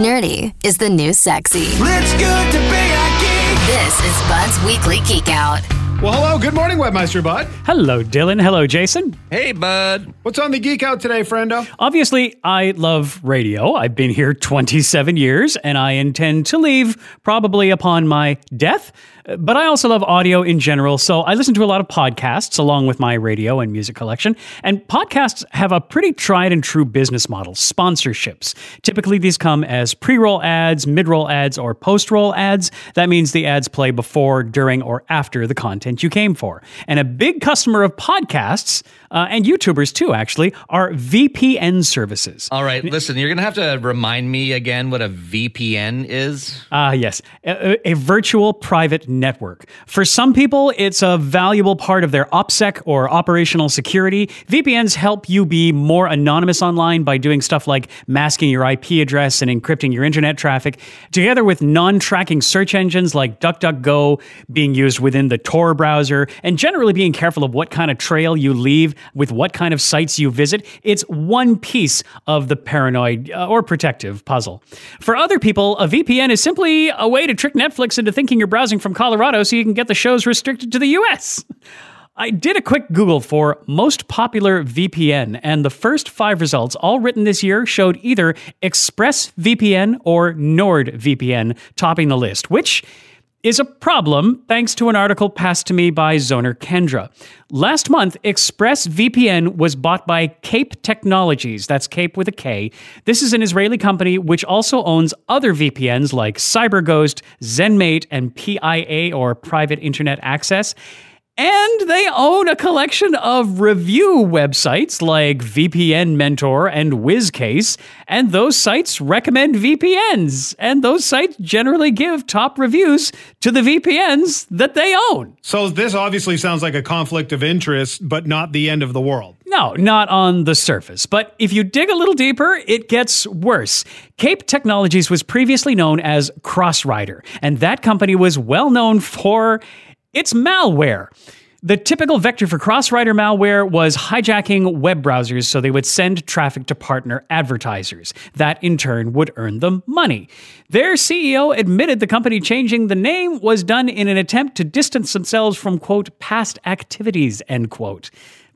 Nerdy is the new sexy. It's good to be a geek. This is Bud's Weekly Geek Out. Well, hello. Good morning, Webmaster Bud. Hello, Dylan. Hello, Jason. Hey, bud. What's on the Geek Out today, friendo? Obviously, I love radio. I've been here 27 years, and I intend to leave probably upon my death. But I also love audio in general, so I listen to a lot of podcasts along with my radio and music collection. And podcasts have a pretty tried and true business model sponsorships. Typically, these come as pre roll ads, mid roll ads, or post roll ads. That means the ads play before, during, or after the content you came for. And a big customer of podcasts, uh, and YouTubers too, actually, are VPN services. All right, listen, you're going to have to remind me again what a VPN is. Ah, yes, a, a virtual private network. For some people, it's a valuable part of their OPSEC or operational security. VPNs help you be more anonymous online by doing stuff like masking your IP address and encrypting your internet traffic, together with non tracking search engines like DuckDuckGo being used within the Tor browser, and generally being careful of what kind of trail you leave with what kind of sites you visit. It's one piece of the paranoid uh, or protective puzzle. For other people, a VPN is simply a way to trick Netflix into thinking you're browsing from Colorado so you can get the shows restricted to the US. I did a quick Google for most popular VPN, and the first five results, all written this year, showed either ExpressVPN or NordVPN topping the list, which is a problem thanks to an article passed to me by Zoner Kendra. Last month, ExpressVPN was bought by Kape Technologies. That's Kape with a K. This is an Israeli company which also owns other VPNs like CyberGhost, ZenMate, and PIA or Private Internet Access. And they own a collection of review websites like VPN Mentor and WizCase, and those sites recommend VPNs, and those sites generally give top reviews to the VPNs that they own. So this obviously sounds like a conflict of interest, but not the end of the world. No, not on the surface. But if you dig a little deeper, it gets worse. Kape Technologies was previously known as Crossrider, and that company was well known for its malware. The typical vector for Crossrider malware was hijacking web browsers so they would send traffic to partner advertisers. That in turn would earn them money. Their CEO admitted the company changing the name was done in an attempt to distance themselves from, quote, past activities, end quote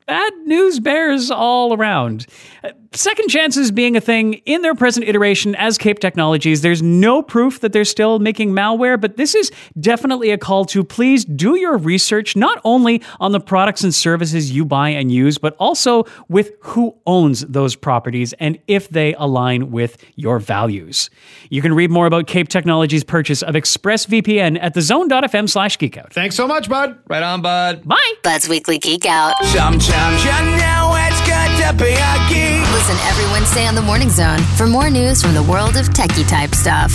bad news bears all around. Uh, Second chances being a thing in their present iteration as Kape Technologies. There's no proof that they're still making malware, but this is definitely a call to please do your research not only on the products and services you buy and use, but also with who owns those properties and if they align with your values. You can read more about Kape Technologies' purchase of ExpressVPN at thezone.fm slash geekout. Thanks so much, Bud. Right on, bud. Bye! Bud's Weekly Geek Out. You know it's good to be a geek. Listen every Wednesday on the Morning Zone for more news from the world of techie type stuff.